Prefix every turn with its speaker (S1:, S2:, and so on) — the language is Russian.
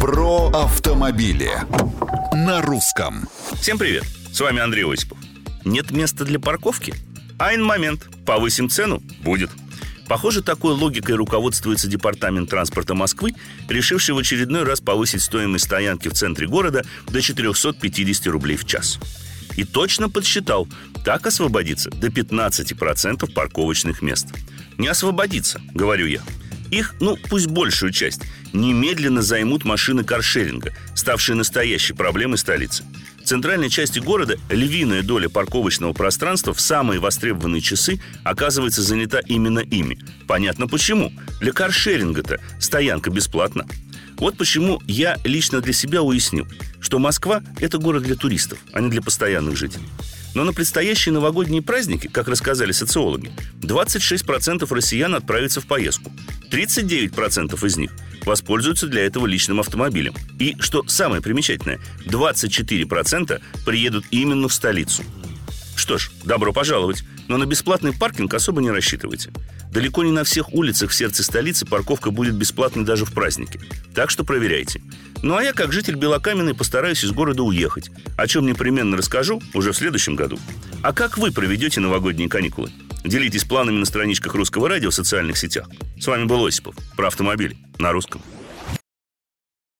S1: Про автомобили на русском.
S2: Всем привет! С вами Андрей Осипов. Нет места для парковки? Айн момент. Повысим цену? Будет. Похоже, такой логикой руководствуется Департамент транспорта Москвы, решивший в очередной раз повысить стоимость стоянки в центре города до 450 рублей в час. И точно подсчитал, так освободится до 15% парковочных мест. Не освободится, говорю я. Их, ну, пусть большую часть, немедленно займут машины каршеринга, ставшие настоящей проблемой столицы. В центральной части города львиная доля парковочного пространства в самые востребованные часы оказывается занята именно ими. Понятно почему. Для каршеринга-то стоянка бесплатна. Вот почему я лично для себя уяснил, что Москва – это город для туристов, а не для постоянных жителей. Но на предстоящие новогодние праздники, как рассказали социологи, 26% россиян отправятся в поездку. 39% из них воспользуются для этого личным автомобилем. И, что самое примечательное, 24% приедут именно в столицу. Что ж, добро пожаловать, но на бесплатный паркинг особо не рассчитывайте. Далеко не на всех улицах в сердце столицы парковка будет бесплатной даже в праздники. Так что проверяйте. Ну а я, как житель Белокаменной, постараюсь из города уехать, о чем непременно расскажу уже в следующем году. А как вы проведете новогодние каникулы? Делитесь планами на страничках Русского радио в социальных сетях. С вами был Осипов. Про автомобиль на русском.